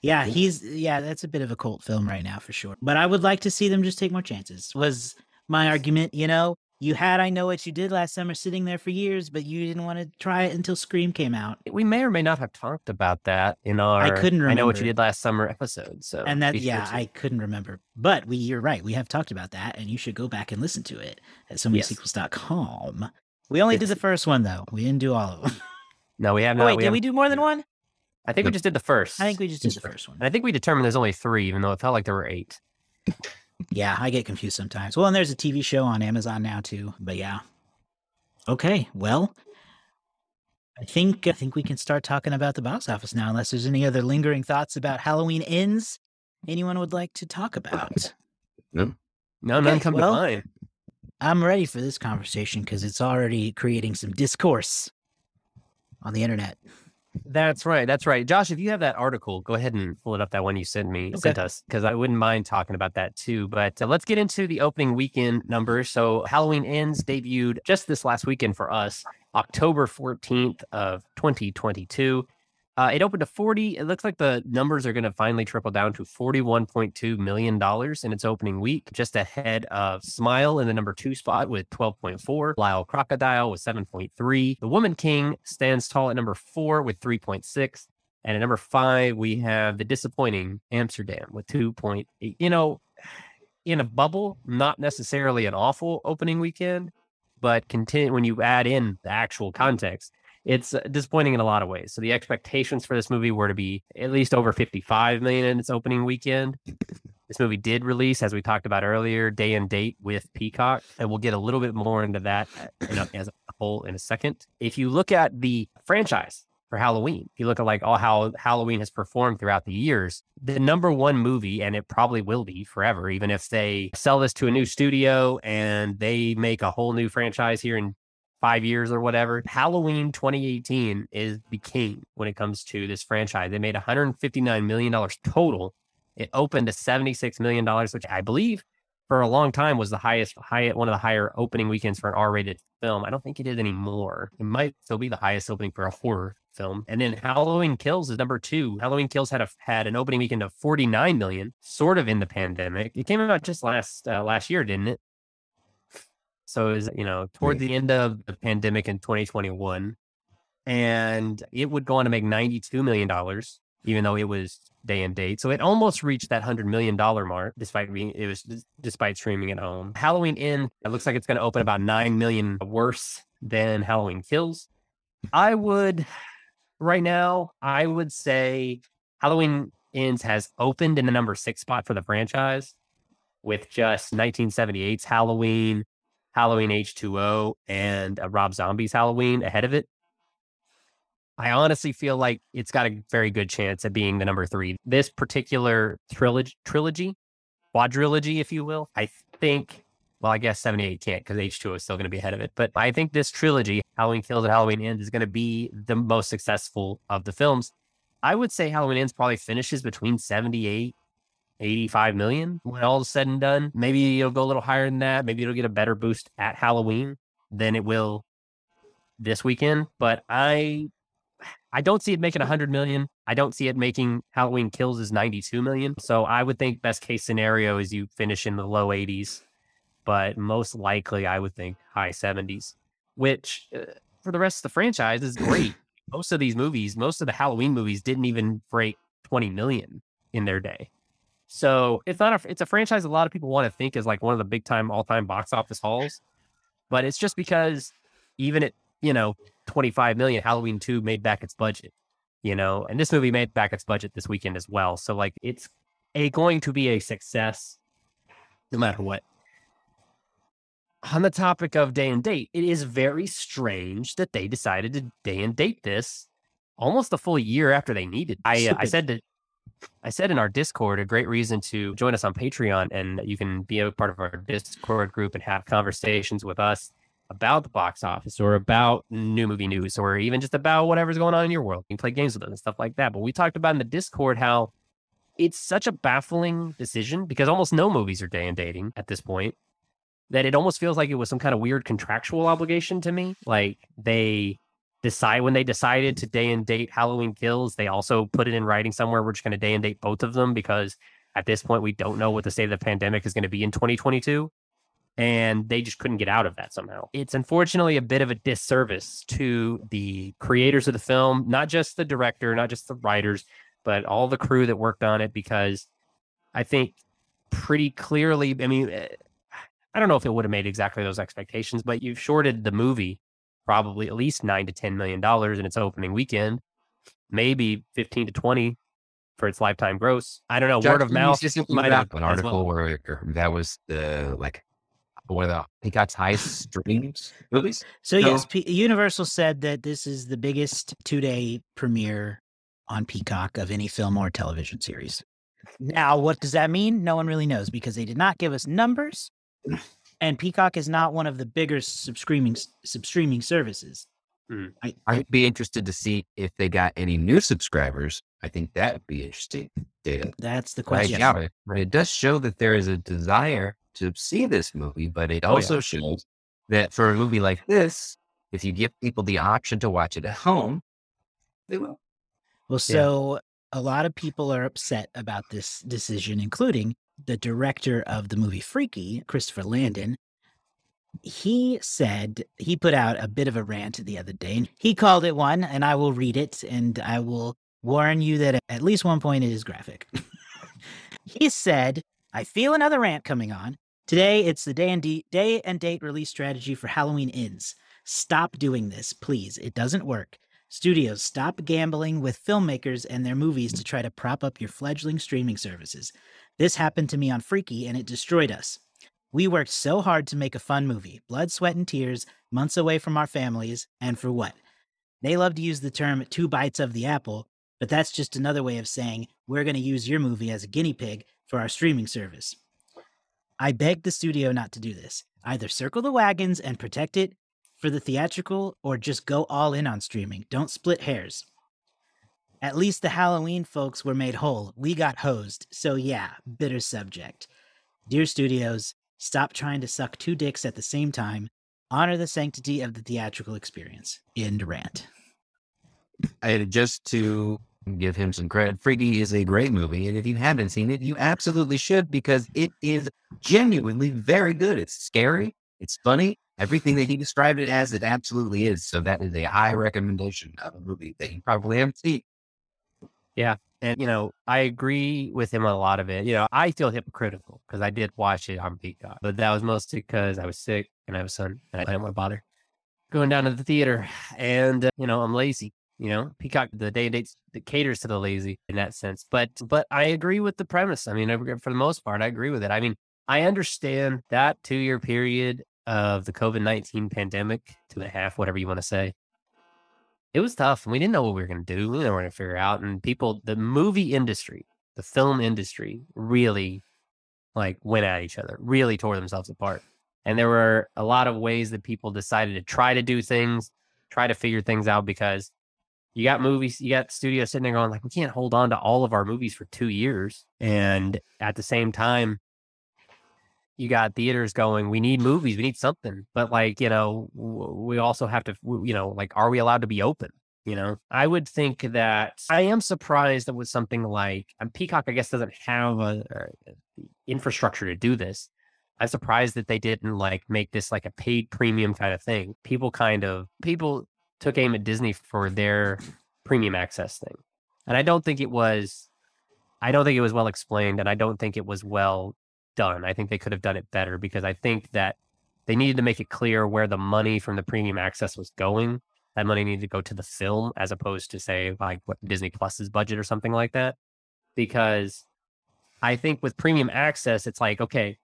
Yeah, he's yeah, that's a bit of a cult film right now for sure. But I would like to see them just take more chances. Was my argument, you know, you had I know what you did last summer sitting there for years, but you didn't want to try it until Scream came out. Eh, we may or may not have talked about that in our I couldn't remember. I know what you did last summer episode. So and that be sure yeah. I couldn't remember. But we you're right, we have talked about that and you should go back and listen to it at so Yes. sequels.com. We only did the first one though. We didn't do all of them. no we have Oh, not. wait, we did we do more than one? I think we just did the first. I think we just did the first one. And I think we determined there's only three, even though it felt like there were eight. Yeah, I get confused sometimes. Well, and there's a TV show on Amazon now too. But yeah. Okay, well, I think I think we can start talking about the box office now, unless there's any other lingering thoughts about Halloween ends anyone would like to talk about. No, none Okay, come well- to mind. I'm ready for this conversation because it's already creating some discourse on the internet. That's right. That's right. Josh, if you have that article, go ahead and pull it up. That one you sent me, sent us, because I wouldn't mind talking about that too. But uh, let's get into the opening weekend numbers. So Halloween Ends debuted just this last weekend for us, October 14th of 2022. Uh, it opened to 40. It looks like the numbers are going to finally triple down to $41.2 million in its opening week, just ahead of Smile in the number two spot with 12.4. Lyle Crocodile with 7.3. The Woman King stands tall at number four with 3.6. And at number five, we have the disappointing Amsterdam with 2.8. You know, in a bubble, not necessarily an awful opening weekend, but content when you add in the actual context, it's uh, disappointing in a lot of ways. So the expectations for this movie were to be at least over 55 million in its opening weekend. This movie did release, as we talked about earlier, day and date with Peacock, and we'll get a little bit more into that uh, as a whole in a second. If you look at the franchise for Halloween, if you look at like all how Halloween has performed throughout the years, the number one movie, and it probably will be forever, even if they sell this to a new studio and they make a whole new franchise here in five years or whatever. Halloween 2018 is the king when it comes to this franchise. They made 159 million dollars total. It opened to 76 million dollars, which I believe for a long time was the highest, high, one of the higher opening weekends for an R-rated film. I don't think it is anymore. It might still be the highest opening for a horror film. And then Halloween Kills is number two. Halloween Kills had a had an opening weekend of 49 million, sort of in the pandemic. It came out just last uh, last year, didn't it? So it was, you know, toward the end of the pandemic in 2021. And it would go on to make $92 million, even though it was day and date. So it almost reached that $100 million mark, despite being, it was despite streaming at home. Halloween Inn, it looks like it's going to open about 9 million worse than Halloween Kills. I would, right now, I would say Halloween Ends has opened in the number six spot for the franchise with just 1978's Halloween, Halloween H2O, and uh, Rob Zombie's Halloween ahead of it. I honestly feel like it's got a very good chance at being the number three. This particular trilogy, trilogy, quadrilogy, if you will, I think well, I guess 78 can't because H2O is still going to be ahead of it. But I think this trilogy, Halloween Kills and Halloween Ends, is going to be the most successful of the films. I would say Halloween Ends probably finishes between 78, 85 million when all is said and done. Maybe it'll go a little higher than that. Maybe it'll get a better boost at Halloween than it will this weekend. But I I don't see it making 100 million. I don't see it making Halloween Kills is 92 million. So I would think best case scenario is you finish in the low 80s, but most likely I would think high 70s, which uh, for the rest of the franchise is great. most of these movies, most of the Halloween movies didn't even break 20 million in their day. So it's not a it's a franchise a lot of people want to think is like one of the big time all time box office hauls, but it's just because even at you know 25 million, Halloween 2 made back its budget, you know, and this movie made back its budget this weekend as well. So, like, it's a going to be a success no matter what. On the topic of day and date, it is very strange that they decided to day and date this almost a full year after they needed. I uh, I said to I said in our Discord a great reason to join us on Patreon and you can be a part of our Discord group and have conversations with us about the box office or about new movie news or even just about whatever's going on in your world. You can play games with us and stuff like that. But we talked about in the Discord how it's such a baffling decision because almost no movies are day and dating at this point that it almost feels like it was some kind of weird contractual obligation to me. Like they decide when they decided to day and date Halloween Kills, they also put it in writing somewhere. We're just going to day and date both of them because at this point we don't know what the state of the pandemic is going to be in 2022 and they just couldn't get out of that somehow. It's unfortunately a bit of a disservice to the creators of the film, not just the director, not just the writers, but all the crew that worked on it, because I think pretty clearly, I mean, eh, I don't know if it would have made exactly those expectations, but you've shorted the movie probably at least nine to ten million dollars in its opening weekend, maybe fifteen to twenty for its lifetime gross. I don't know. Jack, word of mouth. Just might have have an article well. where that was the like one of the Peacock's highest streams movies. So So- yes, P- Universal said that this is the biggest two-day premiere on Peacock of any film or television series. Now, what does that mean? No one really knows because they did not give us numbers, and Peacock is not one of the bigger subscribing substreaming services. Hmm. I'd be interested to see if they got any new subscribers. I think that would be interesting data. That's the But I question. doubt it. But it does show that there is a desire to see this movie, but it Oh, yeah. also shows that for a movie like this, if you give people the option to watch it at home, they will. Well, so a lot of people are upset about this decision, including the director of the movie Freaky, Christopher Landon. He said he put out a bit of a rant the other day. and He called it one, and I will read it, and I will warn you that at least one point it is graphic. he said, "I feel another rant coming on. Today, it's the day and de- day and date release strategy for Halloween ends. Stop doing this, please. It doesn't work. Studios, stop gambling with filmmakers and their movies to try to prop up your fledgling streaming services. This happened to me on Freaky and it destroyed us. We worked so hard to make a fun movie, blood, sweat, and tears, months away from our families, and for what? They love to use the term two bites of the apple, but that's just another way of saying we're going to use your movie as a guinea pig for our streaming service. I beg the studio not to do this. Either circle the wagons and protect it for the theatrical or just go all in on streaming. Don't split hairs. At least the Halloween folks were made whole. We got hosed. So, yeah, bitter subject. Dear studios, stop trying to suck two dicks at the same time. Honor the sanctity of the theatrical experience. End rant. And just to give him some credit, Freaky is a great movie. And if you haven't seen it, you absolutely should because it is genuinely very good. It's scary, it's funny. Everything that he described it as, it absolutely is. So that is a high recommendation of a movie that you probably haven't seen. And, you know, I agree with him on a lot of it. You know, I feel hypocritical because I did watch it on Peacock, but that was mostly because I was sick and I was son and I didn't want to bother going down to the theater. And, uh, you know, I'm lazy. You know, Peacock, the day and dates that caters to the lazy in that sense. But, but I agree with the premise. I mean, for the most part, I agree with it. I mean, I understand that two year period of the COVID 19 pandemic, two and a half, whatever you want to say it was tough and we didn't know what we were going to do. We didn't know to figure out. And people, the movie industry, the film industry really like went at each other, really tore themselves apart. And there were a lot of ways that people decided to try to do things, try to figure things out because you got movies, you got studios sitting there going, like, we can't hold on to all of our movies for two years. And at the same time, you got theaters going, we need movies, we need something. But like, you know, we also have to, you know, like, are we allowed to be open? You know, I would think that I am surprised that with something like and Peacock, I guess, doesn't have a, er, a infrastructure to do this. I'm surprised that they didn't like make this like a paid premium kind of thing. People kind of people took aim at Disney for their premium access thing. And I don't think it was I don't think it was well explained and I don't think it was well done. I think they could have done it better because I think that they needed to make it clear where the money from the premium access was going. That money needed to go to the film as opposed to say like what Disney Plus's budget or something like that. Because I think with premium access, it's like, okay,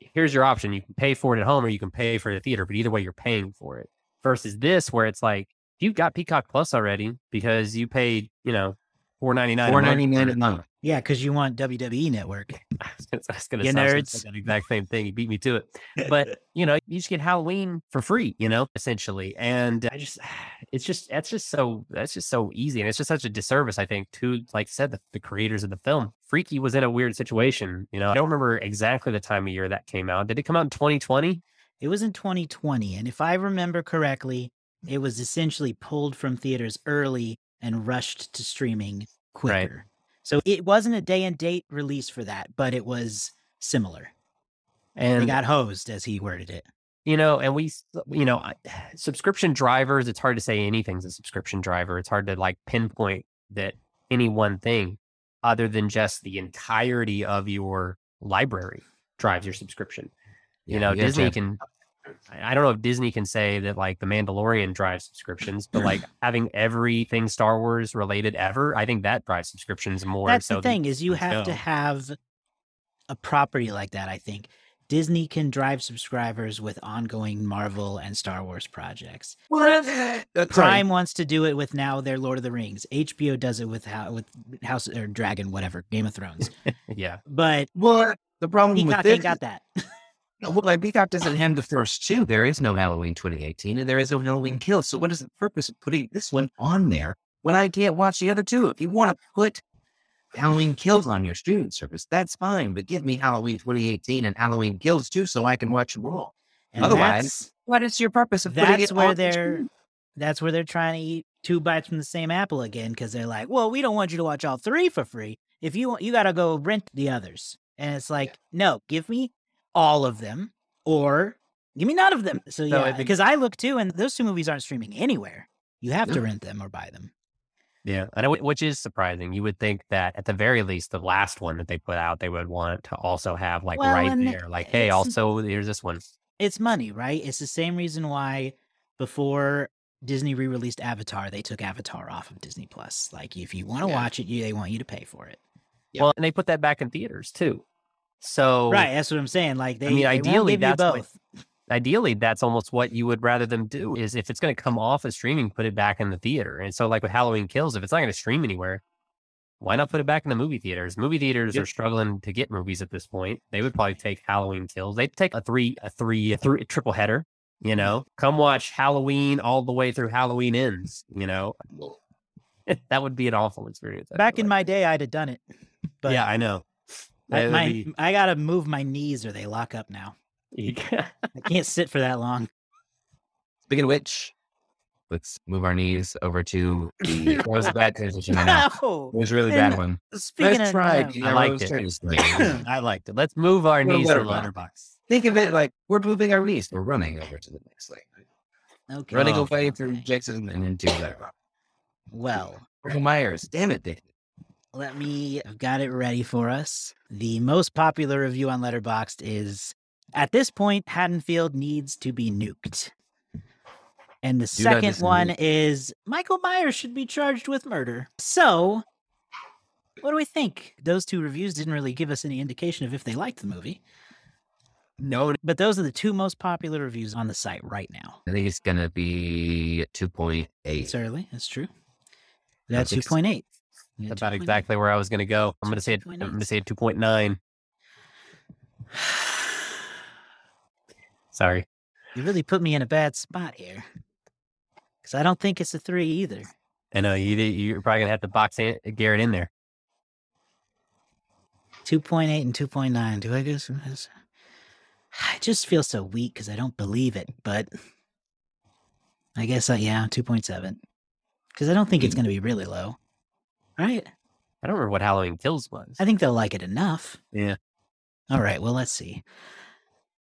here's your option. You can pay for it at home or you can pay for the theater, but either way, you're paying for it. Versus this, where it's like you've got Peacock Plus already because you paid, you know, four ninety nine. Four ninety nine a month. Yeah, because you want WWE Network. I was going to You say nerds. that exact same thing. He beat me to it. But you know, you just get Halloween for free. You know, essentially, and I just, it's just, that's just so, that's just so easy, and it's just such a disservice. I think to, like I said, the, the creators of the film. Freaky was in a weird situation. You know, I don't remember exactly the time of year that came out. Did it come out in 2020? It was in 2020, and if I remember correctly, it was essentially pulled from theaters early and rushed to streaming quicker. So it wasn't a day and date release for that, but it was similar. And They got hosed, as he worded it. you know, and we, you know, subscription drivers, it's hard to say anything's a subscription driver. It's hard to like pinpoint that any one thing other than just the entirety of your library drives your subscription. you know, to Disney have- can, I I don't know if Disney can say that like The Mandalorian drives subscriptions, but like having everything Star Wars related ever, I think that drives subscriptions more. That's so the than thing is you the have to have a property like that. I think Disney can drive subscribers with ongoing Marvel and Star Wars projects. What? That's right. Prime wants to do it with now their Lord of the Rings. HBO does it with how with House or Dragon, whatever Game of Thrones. Yeah. But What? The problem with Peacock this ain't got that. Well, like Peacock doesn't have the first two. There is no Halloween 2018 and there is no Halloween Kills. So what is the purpose of putting this one on there when I can't watch the other two? If you want to put Halloween Kills on your streaming service, that's fine. But give me Halloween 2018 and Halloween Kills too so I can watch them all. And Otherwise, What is your purpose of putting that's it where the they're stream? that's where they're trying to eat two bites from the same apple again because they're like, well, we don't want you to watch all three for free. If you want, you got to go rent the others. And it's like, no, give me all of them or give me none of them. So, So yeah, because I look too, and those two movies aren't streaming anywhere. You have to rent them or buy them. Yeah, know, which is surprising. You would think that at the very least, the last one that they put out, they would want to also have like Well, right and there, like, hey, also here's this one. It's money, right? It's the same reason why before Disney re-released Avatar, they took Avatar off of Disney Plus. Like, if you want to Yeah. watch it, you they want you to pay for it. Yeah. Well, and they put that back in theaters too. So Right, that's what I'm saying. Like, they, I mean, they ideally, give you that's what- ideally, that's almost what you would rather them do. Is if it's going to come off of streaming, put it back in the theater. And so, like with Halloween Kills, if it's not going to stream anywhere, why not put it back in the movie theaters? Movie theaters Yep. are struggling to get movies at this point. They would probably take Halloween Kills. They'd take a three, a three, a three, a triple header. You mm-hmm. know, come watch Halloween all the way through Halloween ends. You know, that would be an awful experience. I Back in like. my day, I'd have done it. But yeah, I know. I, my, be- I gotta move my knees or they lock up now. I can't sit for that long. Speaking of which, let's move our knees over to the. What was a bad transition? I know. No. It was a really And bad one. Speaking Let's of, try. no. I liked it. it. I liked it. Let's move our Well, knees to Letterboxd. Letterboxd. Think of it like we're moving our knees. We're running over to the next lane. okay. Running Oh, away through okay. Jackson and into Letterboxd. Well, Michael Myers. Damn it, Dave. let me. I've got it ready for us. The most popular review on Letterboxd is at this point, Haddonfield needs to be nuked. And the Do second one is Michael Myers should be charged with murder. So, what do we think? Those two reviews didn't really give us any indication of if they liked the movie. No, But those are the two most popular reviews on the site right now. I think it's gonna be two point eight. It's early. That's true. That's two point eight. That's about exactly where I was going to go. I'm going to say it, I'm going to say two point nine. Sorry. You really put me in a bad spot here. Because I don't think it's a three either. I know you. You're probably gonna have to box Garrett in there. 2.8 and 2.9. Do I guess? I just feel so weak because I don't believe it, but I guess, uh, yeah, 2.7. Because I don't think it's going to be really low. Right? I don't remember what Halloween Kills was. I think they'll like it enough. Yeah. All right. Well, let's see.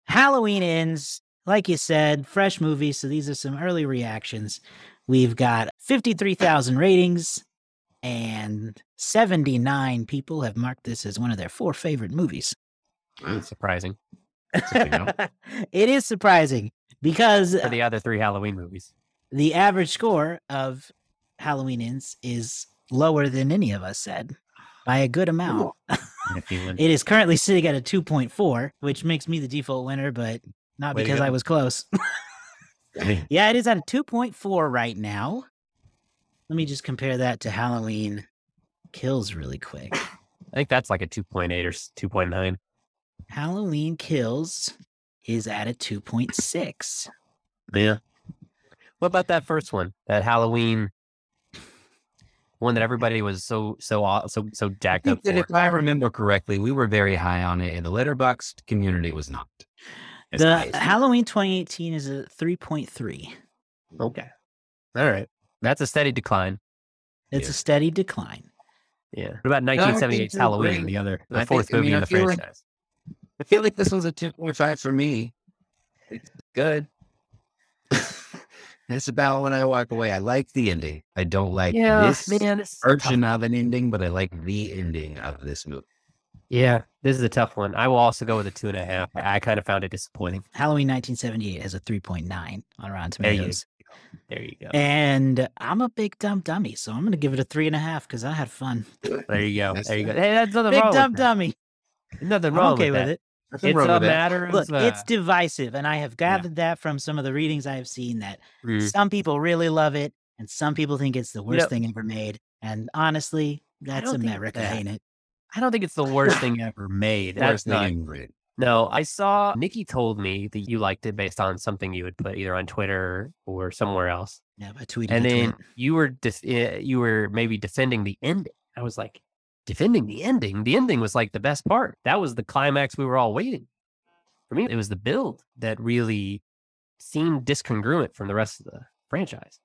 Halloween ends, like you said, fresh movie. So these are some early reactions. We've got 53,000 ratings, and 79 people have marked this as one of their four favorite movies. It's surprising it is surprising because for the other three Halloween movies. the average score of Halloween Ends is lower than any of us said by a good amount. it is currently sitting at a 2.4, which makes me the default winner, but not Way because I was close. yeah, it is at a 2.4 right now. Let me just compare that to Halloween Kills really quick. I think that's like a 2.8 or 2.9. Halloween Kills is at a 2.6. Yeah. What about that first one? That Halloween one that everybody was so so aw- so so I jacked up that for. if I remember correctly, we were very high on it, and the Letterboxd community was not. as The as- Halloween 2018 is a 3.3. Okay. All right. That's a steady decline. It's Yeah. a steady decline. Yeah. What about think 1978's Halloween, right. the other the I think- fourth I movie mean, in I the feel like- franchise? I feel like this was a 2.5 for me. It's good. That's about when I walk away. I like the ending. I don't like yeah, this man. This is tough- version of an ending, but I like the ending of this movie. Yeah, this is a tough one. I will also go with a two and a half. I, I kind of found it disappointing. Halloween 1978 has a 3.9 on Rotten There you Tomatoes. There you go. And I'm a big dumb dummy, so I'm going to give it a three and a half because I had fun. There you go. That's there you go. Hey, that's nothing Big wrong dumb with that. dummy. Nothing I'm wrong okay with, that. it. Nothing It's a with that. matter of Look, uh, it's divisive, and I have gathered that from some of the readings I have seen that mm, some people really love it, and some people think it's the worst know- thing ever made. And honestly, that's America, that- ain't it? I don't think it's the worst thing ever made. That's Worst thing not, in no, I saw Nikki told me that you liked it based on something you would put either on Twitter or somewhere else, Yeah, I tweeted and then it. you were def- eh, you were maybe defending the ending. I was like, defending the ending. The ending was like the best part. That was the climax we were all waiting. For me, it was the build that really seemed discongruent from the rest of the franchise.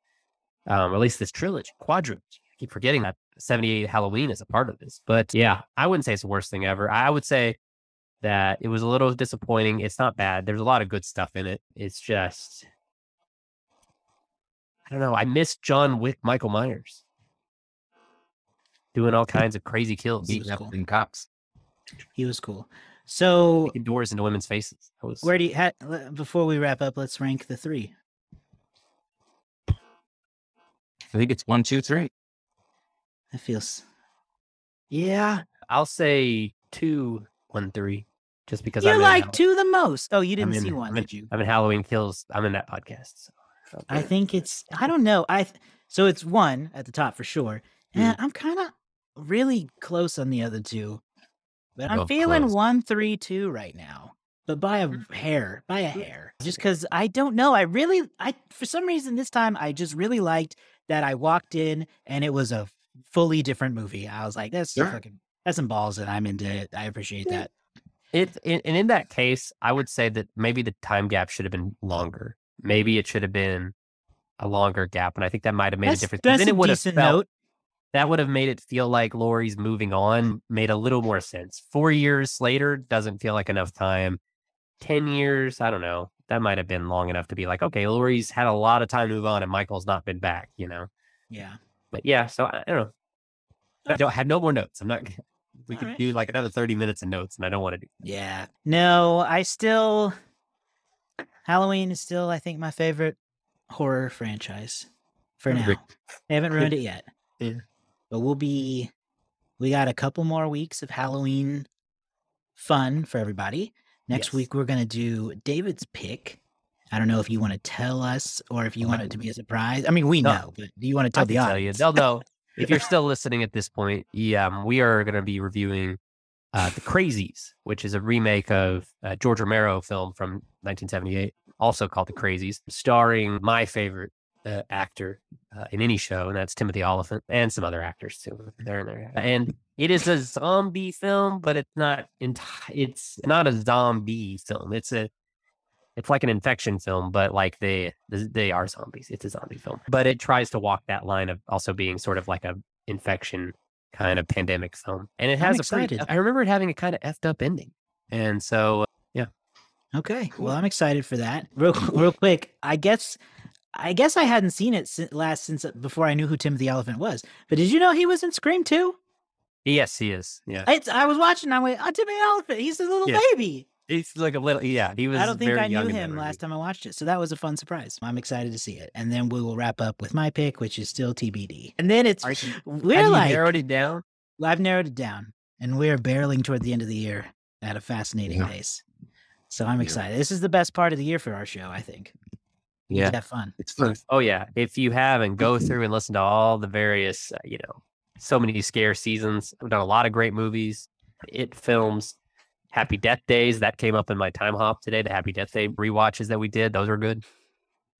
Um, or at least this trilogy, quadrilogy. I keep forgetting that 78 Halloween is a part of this. But yeah, I wouldn't say it's the worst thing ever. I would say that it was a little disappointing. It's not bad. There's a lot of good stuff in it. It's just I don't know. I miss John Wick Michael Myers doing all kinds of crazy kills, He Beating was up cool. in cops. He was cool. So, kicking doors into women's faces. That was where do you, ha- before we wrap up, let's rank the three. I think it's one, two, three. That feels, yeah. I'll say two, one, three, just because you I'm like Hall- two the most. Oh, you didn't I'm see one, I'm in- did you? I'm in Halloween Kills. I'm in that podcast. So. I think it's, I don't know. I, so it's one at the top for sure. Mm. And I'm kind of really close on the other two, but I'm Real feeling close. one, three, two right now. But by a Mm. hair, by a hair. Just because I don't know. I really, I, for some reason this time, I just really liked that I walked in and it was a fully different movie. I was like, that's Sure. fucking, that's some balls and I'm into it. I appreciate that. It in, and in that case, I would say that maybe the time gap should have been longer. Maybe it should have been a longer gap, and I think that might have made that's a difference. that's Then a it would have decent felt note. That would have made it feel like Laurie's moving on. Made a little more sense. Four years later doesn't feel like enough time. Ten years, I don't know. That might have been long enough to be like, okay, Laurie's had a lot of time to move on, and Michael's not been back. You know. Yeah. But yeah, so I, I don't know. I don't have no more notes. I'm not. We All could right. do like another 30 minutes of notes, and I don't want to do. Yeah. No, I still Halloween is still I think my favorite horror franchise for now. They haven't ruined it yet. Yeah. But we'll be we got a couple more weeks of Halloween fun for everybody. Next Yes. week we're going to do David's pick. I don't know if you want to tell us or if you want it to be a surprise. I mean, we No. know, but do you want to I tell the can tell you, audience? they'll know if you're still listening at this point. Yeah, um, we are going to be reviewing uh, the Crazies, which is a remake of uh, George Romero film from 1978. also called The Crazies, starring my favorite uh, actor uh, in any show, and that's Timothy Olyphant, and some other actors too. They're in there, and it is a zombie film, but it's not. Enti- it's not a zombie film. It's a it's like an infection film, but like they they are zombies. It's a zombie film, but it tries to walk that line of also being sort of like a infection kind of pandemic film, and it I'm has a pretty. I remember it having a kind of effed up ending, and so yeah. Okay. Well, I'm excited for that. Real, real quick, I guess, I guess I hadn't seen it si- last since uh, before I knew who Timothy Olyphant was. But did you know he was in Scream too? yes, he is. Yeah, I, I was watching. I went, oh, Timothy Olyphant. He's a little Yeah. baby. he's like a little. Yeah, he was. I don't think I knew young in that him last time I watched it, so that was a fun surprise. I'm excited to see it, and then we will wrap up with my pick, which is still TBD. And then it's you- we're like narrowed it down? I've narrowed it down, and we're barreling toward the end of the year at a fascinating Yeah. pace. So I'm Yeah. excited. This is the best part of the year for our show, I think. We Yeah. have fun. It's fun. Oh yeah, if you haven't, go through and listen to all the various, uh, you know, so many scare seasons. I've done a lot of great movies, it films, Happy Death Days that came up in my time hop today. The Happy Death Day rewatches that we did, those are good.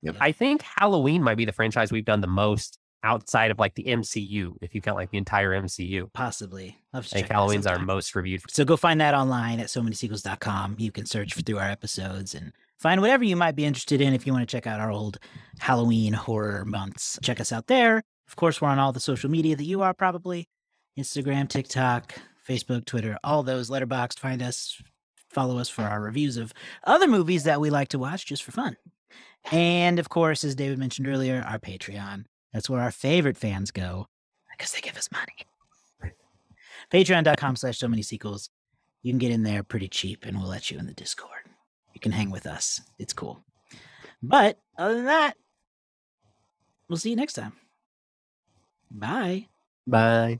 Yep. I think Halloween might be the franchise we've done the most outside of like the MCU, if you count like the entire MCU. Possibly. I'll have to I think Halloween's our most reviewed. So go find that online at so many sequels.com. You can search through our episodes and find whatever you might be interested in if you want to check out our old Halloween horror months. Check us out there. Of course, we're on all the social media that you are probably Instagram, TikTok, Facebook, Twitter, all those. Letterboxd. Find us, follow us for our reviews of other movies that we like to watch just for fun. And of course, as David mentioned earlier, our Patreon. That's where our favorite fans go because they give us money. Patreon.com slash so many sequels. You can get in there pretty cheap and we'll let you in the Discord. You can hang with us. It's cool. But other than that, we'll see you next time. Bye. Bye.